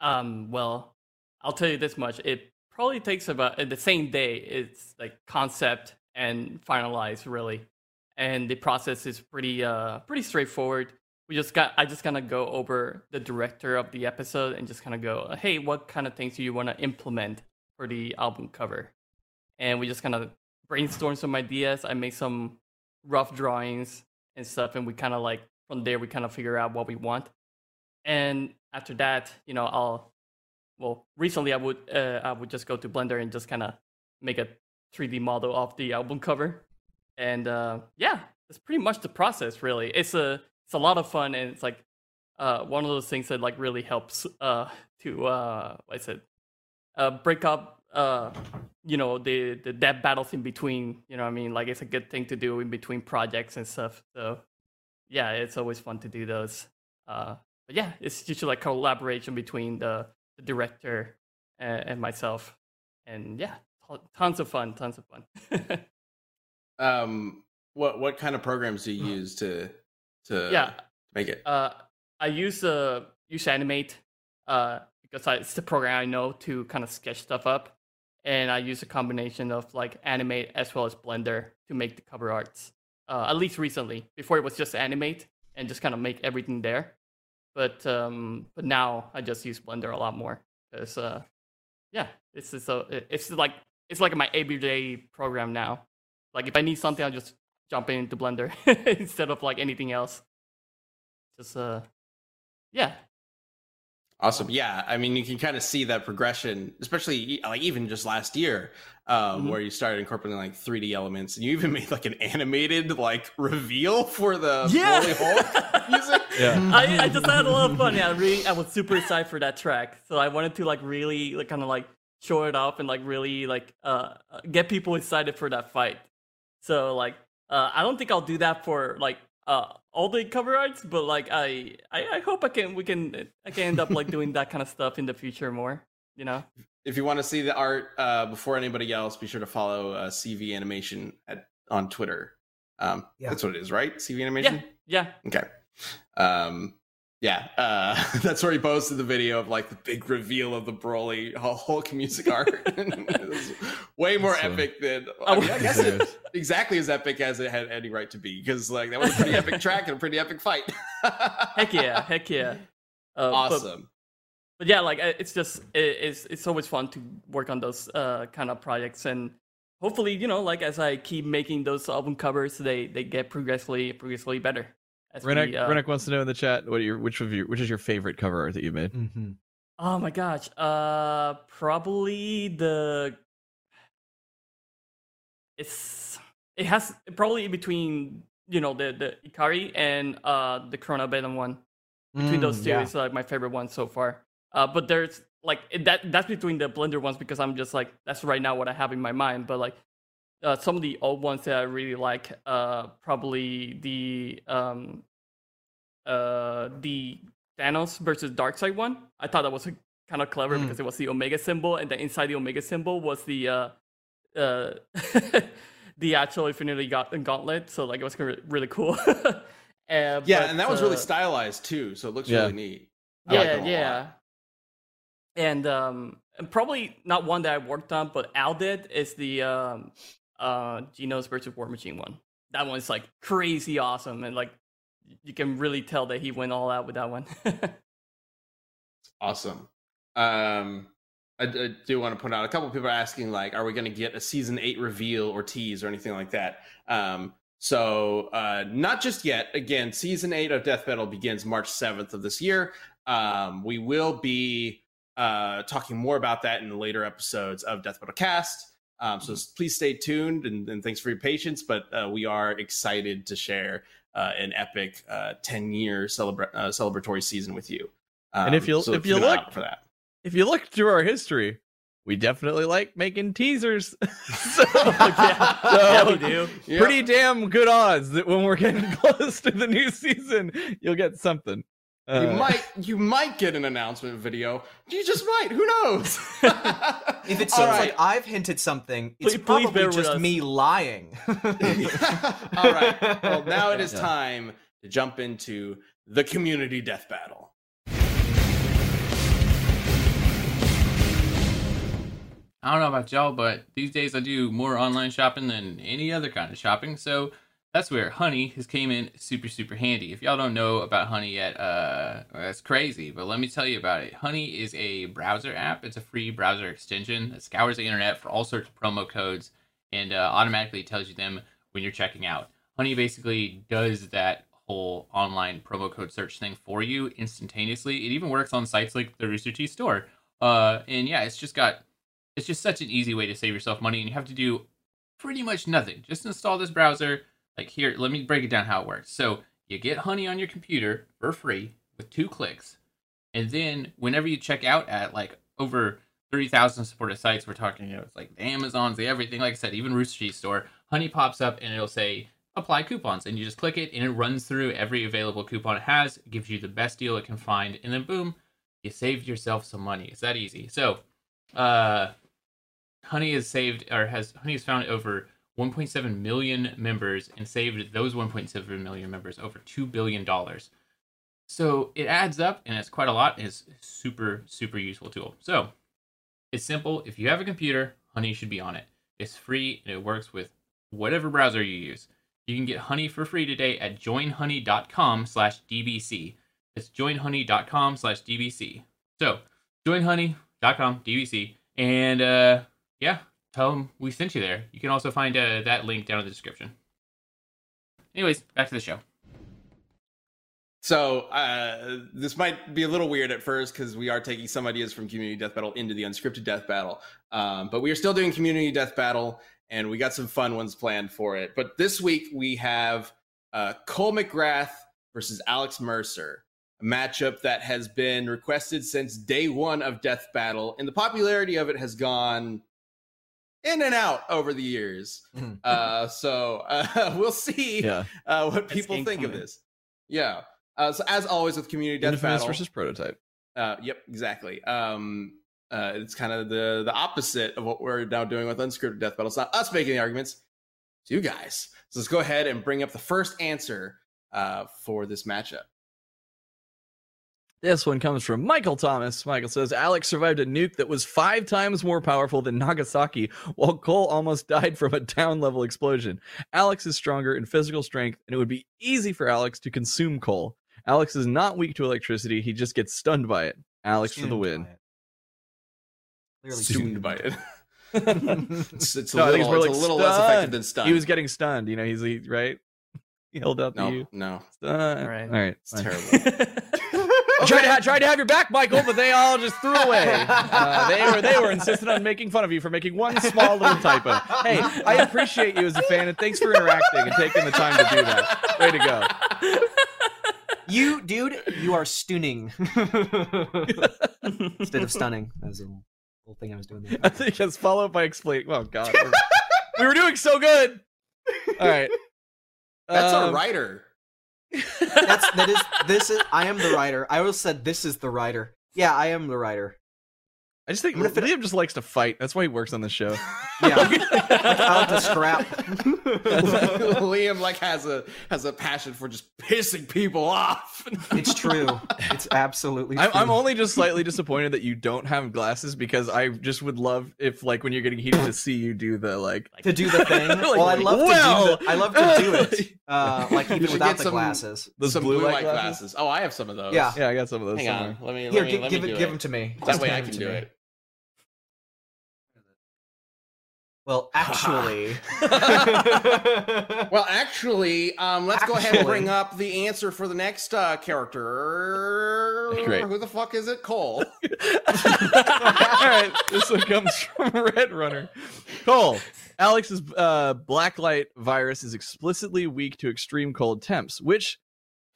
Um, well, I'll tell you this much: it probably takes about uh, the same day. It's like concept and finalize really, and the process is pretty uh pretty straightforward. We just got I just kind of go over the director of the episode and just kind of go, hey, what kind of things do you want to implement for the album cover? And we just kind of brainstorm some ideas. I make some rough drawings and stuff, and we kind of like from there we kind of figure out what we want. And after that, you know, I'll well, recently I would uh, I would just go to Blender and just kind of make a 3D model of the album cover, and uh, yeah, that's pretty much the process. Really, it's a it's a lot of fun, and it's like uh, one of those things that like really helps uh, to uh, I said, uh, break up uh, you know the the death battles in between. You know, I mean, like it's a good thing to do in between projects and stuff. So yeah, it's always fun to do those. Uh, but yeah, it's usually like collaboration between the, the director and, and myself, and yeah, t- tons of fun, tons of fun. Um, what what kind of programs do you use to to yeah, make it? uh, I use uh use Animate uh because I, it's the program I know to kind of sketch stuff up, and I use a combination of like Animate as well as Blender to make the cover arts. Uh, at least recently, before it was just Animate and just kind of make everything there, but um, but now I just use Blender a lot more because uh, yeah, it's just so it's like it's like my everyday program now. Like if I need something, I'll just jump into Blender instead of like anything else. Just uh, yeah, Awesome. Yeah, I mean, you can kind of see that progression, especially like even just last year, um, Mhm. where you started incorporating like 3D elements, and you even made like an animated like reveal for the Yeah. Broly Hulk music. Yeah. I, I just had a lot of fun. Yeah, really, I was super excited for that track. So I wanted to like really like kind of like show it off and like really like uh uh, get people excited for that fight. So like uh I don't think I'll do that for like uh all the cover arts, but like I I, I hope I can we can I can end up like doing that kind of stuff in the future more. You know. If you want to see the art uh, before anybody else, be sure to follow uh, CV Animation at, on Twitter. Um, Yeah. That's what it is, right? CV Animation. Yeah. Okay. Um, yeah, uh, that's where he posted the video of like the big reveal of the Broly Hulk music art. way more epic than I, mean, I guess it, exactly as epic as it had any right to be because like that was a pretty epic track and a pretty epic fight. Heck yeah. Heck yeah. Uh, but- awesome. but yeah, like it's just it, it's it's always fun to work on those uh, kind of projects, and hopefully, you know, like as I keep making those album covers, they they get progressively progressively better. As we, Renek, uh, Renek wants to know in the chat what your which of your which is your favorite cover art that you made? Mhm. Oh my gosh, uh, probably the it's it has probably between you know the the Ikari and uh the Crona Venom one. between those Mm, two yeah. is like my favorite one so far. Uh, but there's like that that's between the Blender ones because I'm just like that's right now what I have in my mind. But like uh, some of the old ones that I really like, uh, probably the um, uh, the Thanos versus Darkseid one. I thought that was kind of clever Mm. because it was the Omega symbol, and then inside the Omega symbol was the uh, uh, the actual Infinity Gauntlet. So like it was re- really cool. Uh, Yeah, but, and that was really uh, stylized too, so it looks Yeah. really neat. I yeah, them a lot. yeah. And um, and probably not one that I worked on, but Al did is the um, uh, Genos versus War Machine one. That one's like crazy awesome, and like you can really tell that he went all out with that one. Awesome. Um, I, I do want to point out a couple people are asking like, are we going to get a season eight reveal or tease or anything like that? Um, so uh, not just yet. Again, season eight of Death Battle begins March seventh of this year. Um, we will be uh, talking more about that in the later episodes of Death Battle Cast. Um, so please stay tuned and, and thanks for your patience. But uh, we are excited to share uh, an epic uh, ten year celebra- uh, celebratory season with you. And if Um, you'll- so if you keep an eye look- for that. If you look through our history, we definitely like making teasers. so, yeah, so yeah, we do. Yep. pretty damn good odds that when we're getting close to the new season, you'll get something. You Uh, might you might get an announcement video. You just might. Who knows? If it All seems right. like I've hinted something, it's Please- please probably bear with just me lying. All right. Well, now it is time to jump into the community death battle. I don't know about y'all, but these days I do more online shopping than any other kind of shopping. So that's where Honey has came in super super handy. If y'all don't know about Honey yet, uh, that's crazy. But let me tell you about it. Honey is a browser app. It's a free browser extension that scours the internet for all sorts of promo codes and uh, automatically tells you them when you're checking out. Honey basically does that whole online promo code search thing for you instantaneously. It even works on sites like the Rooster Teeth store. Uh, and yeah, it's just got it's just such an easy way to save yourself money, and you have to do pretty much nothing. Just install this browser. Like here, let me break it down how it works. So you get Honey on your computer for free with two clicks, and then whenever you check out at like over thirty thousand supported sites, we're talking, you know, it's like the Amazons, the everything. Like I said, even Rooster store, Honey pops up and it'll say apply coupons, and you just click it, and it runs through every available coupon it has, gives you the best deal it can find, and then boom, you saved yourself some money. It's that easy. So, uh, Honey has saved or has Honey has found over 1.7 million members and saved those 1.7 million members over two billion dollars. So it adds up, and it's quite a lot. It's a super super useful tool. So it's simple. If you have a computer, Honey should be on it. It's free and it works with whatever browser you use. You can get Honey for free today at joinhoney.com slash DBC. It's joinhoney.com/dbc. So joinhoney.com dbc, and uh, yeah, tell them we sent you there. You can also find uh, that link down in the description. Anyways, back to the show. So uh, this might be a little weird at first because we are taking some ideas from Community Death Battle into the unscripted Death Battle, um, but we are still doing Community Death Battle, and we got some fun ones planned for it. But this week we have uh, Cole McGrath versus Alex Mercer, a matchup that has been requested since day one of Death Battle, and the popularity of it has gone in and out over the years. Uh, so uh, we'll see Yeah. uh, what It's people think of this. Yeah. Uh, so as always with community death Infamous battle, versus prototype. uh, yep, exactly. Um, uh, it's kind of the the opposite of what we're now doing with unscripted death battle. It's not us making the arguments, it's you guys. So let's go ahead and bring up the first answer uh, for this matchup. This one comes from Michael Thomas. Michael says Alex survived a nuke that was five times more powerful than Nagasaki, while Cole almost died from a down level explosion. Alex is stronger in physical strength, and it would be easy for Alex to consume Cole. Alex is not weak to electricity, he just gets stunned by it. Alex for the win. by Stunned by it. it's, it's a No, I little, it's it's like a little less effective than stunned. He was getting stunned, you know, he's he, right? He held up no, to you. no, Stunned. All right. All right. it's fine. terrible. I tried to, ha- tried to have your back, Michael, but they all just threw away. Uh, they were they were insistent on making fun of you for making one small little typo. Hey, I appreciate you as a fan, and thanks for interacting and taking the time to do that. Way to go. You, dude, you are stunning. Instead of stunning. That was a little, little thing I was doing there. I think that's followed by explain. Oh God, we're- we were doing so good. All right, That's Um, a writer. That's that is this is I am the writer. I always said this is the writer. Yeah, I am the writer. I just think I'm gonna fit- Liam just likes to fight. That's why he works on the show. Yeah. I like to scrap. Liam like has a has a passion for just pissing people off. it's true. It's absolutely true. I'm, I'm only just slightly disappointed that you don't have glasses because I just would love if, like, when you're getting heated, to see you do the like. to do the thing. Like, well, I love well, to do the, I love to do it. Uh, like even without the some- glasses. Those Some blue blue light light glasses? glasses. Oh, I have some of those. Yeah. Yeah, I got some of those. Hang somewhere. on. Let me Here, let me, gi- let give me it, do give it. them to me. That Just way I can do me. it. Well, actually, Well, actually, um, let's go ahead and bring up the answer for the next uh, character. Great. Who the fuck is it? Cole. All right, this one comes from Red Runner. Cole. Alex's uh, blacklight virus is explicitly weak to extreme cold temps, which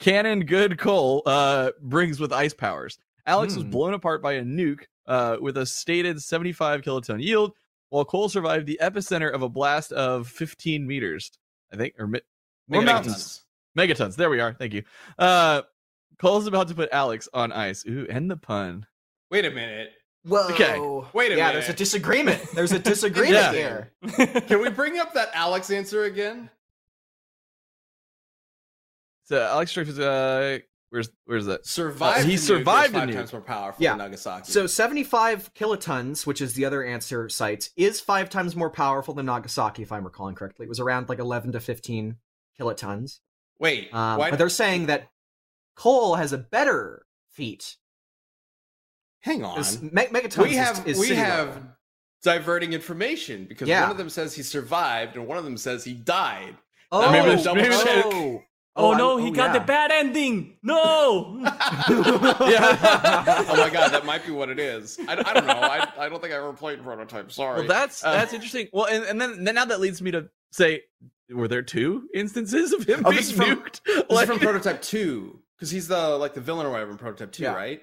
canon good Cole uh, brings with ice powers. Alex was Hmm. blown apart by a nuke uh, with a stated 75 kiloton yield, while Cole survived the epicenter of a blast of 15 meters, I think, or mi- or Megatons. mountains. Megatons. There we are. Thank you. Uh, Cole's about to put Alex on ice. Ooh, and the pun. Wait a minute. whoa. Okay. Wait a yeah, minute. there's a disagreement. There's a disagreement Yeah. here. Can we bring up that Alex answer again? So Alex Strife is uh, where's where's that? Survived. Uh, he the nuke is survived the five nuke. times more powerful Yeah. than Nagasaki. So 75 kilotons, which is the other answer site, is five times more powerful than Nagasaki, if I'm recalling correctly. It was around like 11 to 15 kilotons. wait, Um, why? but they're saying that Cole has a better feat. hang on, Me- megatons we have is we have level. diverting information because Yeah. one of them says he survived and one of them says he died. Oh, Maybe it's- maybe it's- oh, Oh, I- no, he got the bad ending. No. Yeah. oh my god, that might be what it is. I, I don't know. I, I don't think I ever played Prototype. Sorry. Well, that's Uh, that's interesting. Well, and, and then then now that leads me to say, were there two instances of him Oh, being this is from- nuked? This Like, is from Prototype Two because he's the like the villain or whatever in Prototype Two, Yeah. right?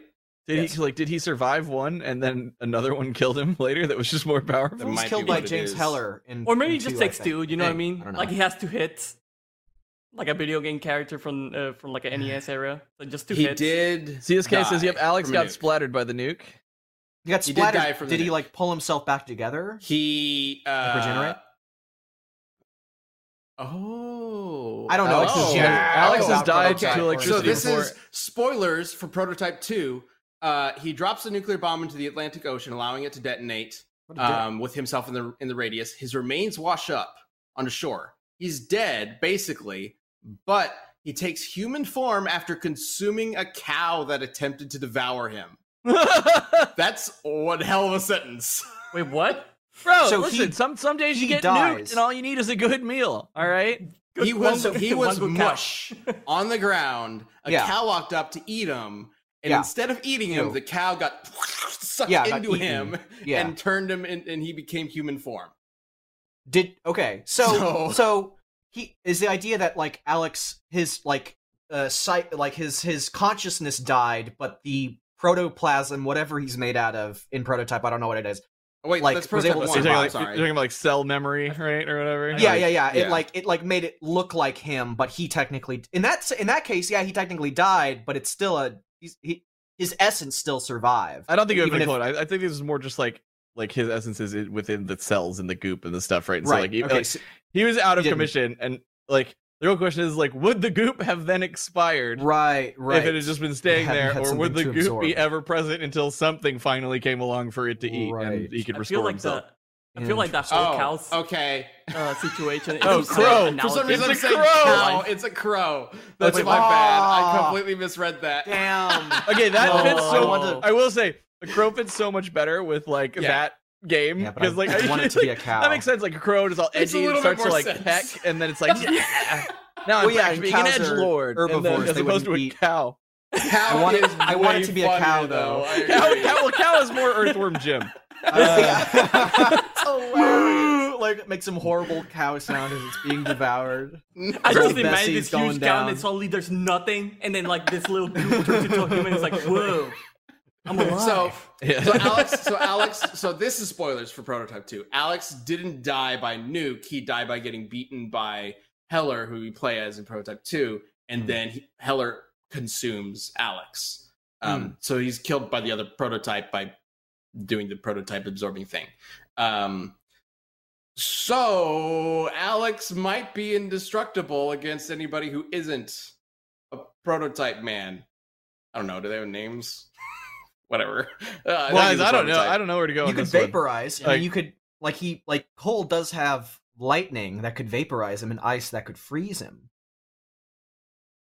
did yes. he like did he survive one and then another one killed him later that was just more powerful? He was killed by James is. Heller. In, or maybe in he just two, takes two. You know what I mean? don't like he has two hits, like a video game character from uh, from like an NES era. So just two he hits. did. CSK says, "Yep, Alex got splattered by the nuke." he got he did splattered. from did he nuke. like pull himself back together? He uh, regenerate? Oh, I don't know. Alex, Oh. has, Yeah. Alex Oh, has died okay. to So electricity. So this before- is spoilers for Prototype Two. Uh, he drops a nuclear bomb into the Atlantic Ocean, allowing it to detonate What a dick. um, with himself in the in the radius. His remains wash up on the shore. He's dead, basically, but he takes human form after consuming a cow that attempted to devour him. That's one hell of a sentence. Wait, what? Bro, So listen. he- some some days you get dies. nuked, and all you need is a good meal. All right. Good he was one- he was mush on the ground. A Yeah. cow walked up to eat him, and Yeah. instead of eating him, Ew. the cow got sucked Yeah, into eaten. him Yeah. and turned him, in, and he became human form. Did okay? So So- so, he is the idea that like Alex his like uh sight like his his consciousness died, but the protoplasm, whatever he's made out of in prototype, I don't know what it is. Oh, wait, Like, that's was prototype able to one. You're talking, I'm like, you're talking about like cell memory, right, or whatever. Yeah, Like, yeah, yeah. It like it like made it look like him, but he technically in that in that case, yeah, he technically died, but it's still a he's, he his essence still survived. I don't think it would Even be if- clone. I, I think this is more just like like his essence is within the cells and the goop and the stuff, right? And So like, he, okay. like, so- he was out of didn't. commission, and like the real question is like, would the goop have then expired right. Right. if it had just been staying hadn't there, had or would the something to goop be ever present until something finally came along for it to eat Right. and he could I restore feel like himself? the I feel like that's whole Oh, cow's okay. uh, situation. is Oh, crow. For For some reason, It's I'm a saying crow. cow. It's a crow. That's Wait, my bad. I ah. completely misread that. Damn. Okay, that No, fits so. want to- I will say, the crow fits so much better with like Yeah. that game Yeah, because I- like I want it to be a cow. That makes sense. Like a crow is all edgy and starts to like sense. peck, and then it's like, yeah. Now I'm Well, yeah, back to and being an edge lord, and herbivores, as they opposed to wouldn't a eat- cow. Cow I want it- is I want it to be a cow, though. I Cow, cow, well, cow is more earthworm Jim. Uh, it's hilarious. like it makes some horrible cow sound as it's being devoured. I just imagine Bessie's this going huge cow and suddenly there's nothing, and then like this little goop turns into a human. It's like, whoa, I'm alive. So, Yeah. so Alex, so Alex, so this is spoilers for Prototype Two. Alex didn't die by nuke; he died by getting beaten by Heller, who we play as in Prototype Two, and then he, Heller consumes Alex. Um, So he's killed by the other prototype by doing the prototype absorbing thing. Um, so Alex might be indestructible against anybody who isn't a prototype man. I don't know. Do they have names? Whatever. Uh, I Guys, he's don't know. I don't know where to go. you on could this one. vaporize. I Like- mean, you could like he like Cole does have lightning that could vaporize him and ice that could freeze him.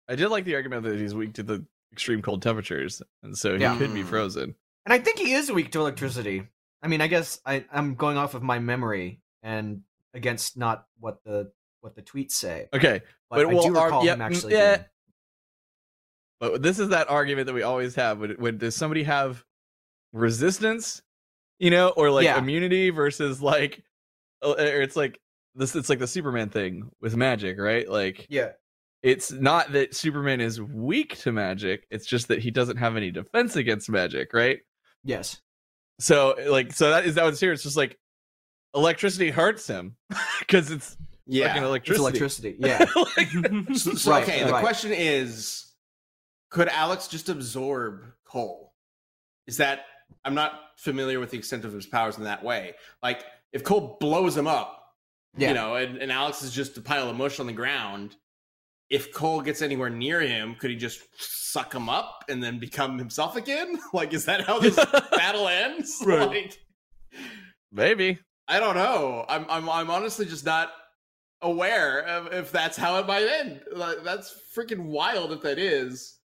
I did like the argument that he's weak to the extreme cold temperatures, and so he Yeah. could be Mm. frozen. And I think he is weak to electricity. I mean, I guess I, I'm going off of my memory and against not what the what the tweets say. Okay, But, But, I well, do are- recall yeah, him mm, actually. yeah. being- but this is that argument that we always have. When, when does somebody have resistance, you know, or like Yeah. immunity versus like, uh, or it's like this. It's like the Superman thing with magic, right? Like, yeah. it's not that Superman is weak to magic. It's just that he doesn't have any defense against magic, right? Yes. So, like, so that is that was here. It's just like electricity hurts him because it's Yeah. fucking It's electricity. electricity. Yeah. Like- So, so, Right, okay, the question is could Alex just absorb Cole? Is that I'm not familiar with the extent of his powers in that way. Like if Cole blows him up, Yeah. you know, and, and Alex is just a pile of mush on the ground, if Cole gets anywhere near him, could he just suck him up and then become himself again? Like, is that how this battle ends? Right. Like, Maybe. I don't know. I'm I'm I'm honestly just not aware of if that's how it might end. Like, that's freaking wild if that is.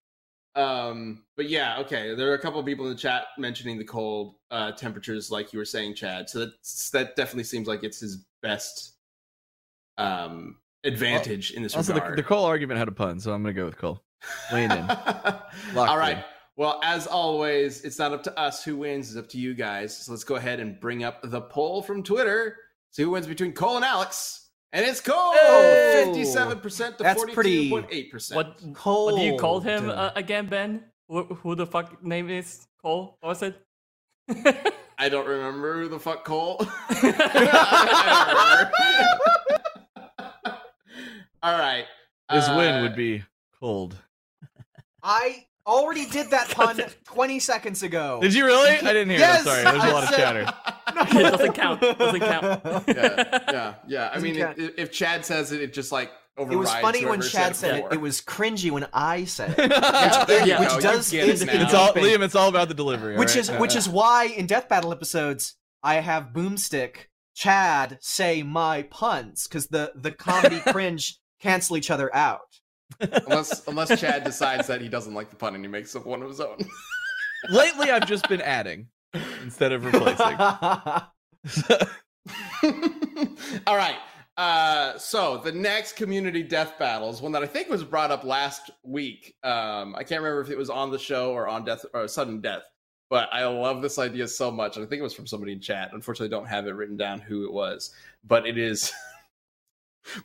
Um, but yeah, okay. There are a couple of people in the chat mentioning the cold uh, temperatures, like you were saying, Chad. So that's that definitely seems like it's his best um advantage in this Also, the, regard. the Cole argument had a pun, so I'm gonna go with Cole. Weighing in. All right. in. Well, as always, it's not up to us who wins; it's up to you guys. So let's go ahead and bring up the poll from Twitter. See who wins between Cole and Alex, and it's Cole, Oh! fifty-seven percent to That's pretty... What Cold. what do you call him uh, again, Ben? Who, who the fuck name is Cole? What was it? I don't remember who the fuck Cole. I don't remember. All right, His win Uh, would be cold. I already did that pun 20 seconds ago. Did you really? I didn't hear Yes, that. Sorry, there's a lot of said- chatter. it doesn't count. Doesn't count. yeah, yeah, yeah. I mean, count. if, if Chad says it, it just like overrides. It was funny when Chad said it. before. It was cringy when I said it. Yeah, there Yeah. Which You does- is- it it's. It's all Liam. It's all about the delivery. which all is right? which is why in Death Battle episodes I have Boomstick Chad say my puns because the the comedy cringe cancel each other out. Unless unless Chad decides that he doesn't like the pun and he makes up one of his own. lately I've just been adding instead of replacing. All right. Uh, so the next community death battle is one that I think was brought up last week. Um, I can't remember if it was on the show or on death or sudden death, but I love this idea so much. And I think it was from somebody in chat. Unfortunately, I don't have it written down who it was, but it is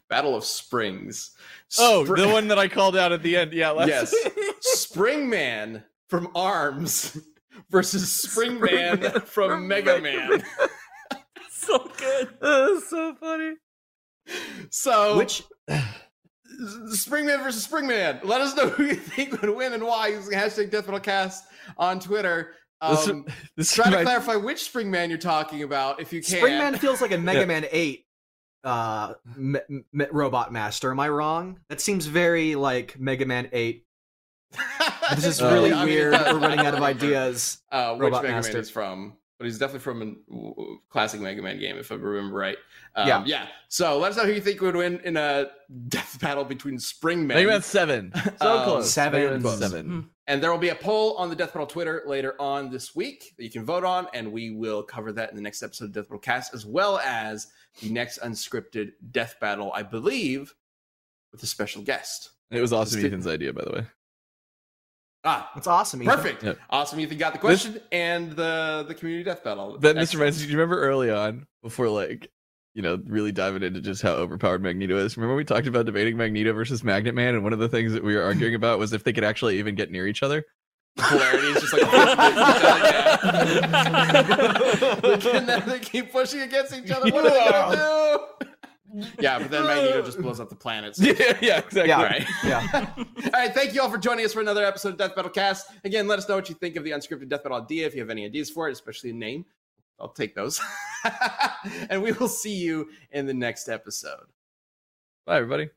Battle of Springs. oh, Spr- the one that I called out at the end. Yeah. Last... Yes. Springman from Arms versus Springman from Mega Man. so good. That's so funny. So Which Springman versus Springman. Let us know who you think would win and why using hashtag DeathBattleCast on Twitter. This- Um, This try to reminds- clarify which Springman you're talking about if you can. Springman feels like a Mega Yeah. Man 8 uh me- me- robot master. Am i wrong? That seems very like mega man 8 this is Uh, really I mean, weird. we're running out of I don't remember, ideas. Uh, which Robot Mega Master. Man he's from, but he's definitely from a classic Mega Man game, if I remember right. Um, Yeah. yeah. So let us know who you think would win in a death battle between Spring Springman. Mega Man seven. So Um, close. seven. Mega Close. seven. And there will be a poll on the Death Battle Twitter later on this week that you can vote on, and we will cover that in the next episode of Death Battle Cast, as well as the next unscripted Death Battle, I believe, with a special guest. It was awesome Ethan's idea, by the way. Ah, that's awesome Ethan. perfect. Yep. Awesome. Ethan got the question and the the community death battle. But Mr. Excellent. Rice, do you remember early on, before like, you know, really diving into just how overpowered Magneto is? Remember we talked about debating Magneto versus Magnet Man, and one of the things that we were arguing about was if they could actually even get near each other. polarity is just like and then they keep pushing against each other. What are they gonna do? Yeah, but then Magneto just blows up the planet. so- yeah, yeah, exactly. Yeah. All right. yeah All right, thank you all for joining us for another episode of Death Battle Cast. Again, let us know what you think of the unscripted Death Battle idea. If you have any ideas for it, especially a name, I'll take those. and we will see you in the next episode. Bye, everybody.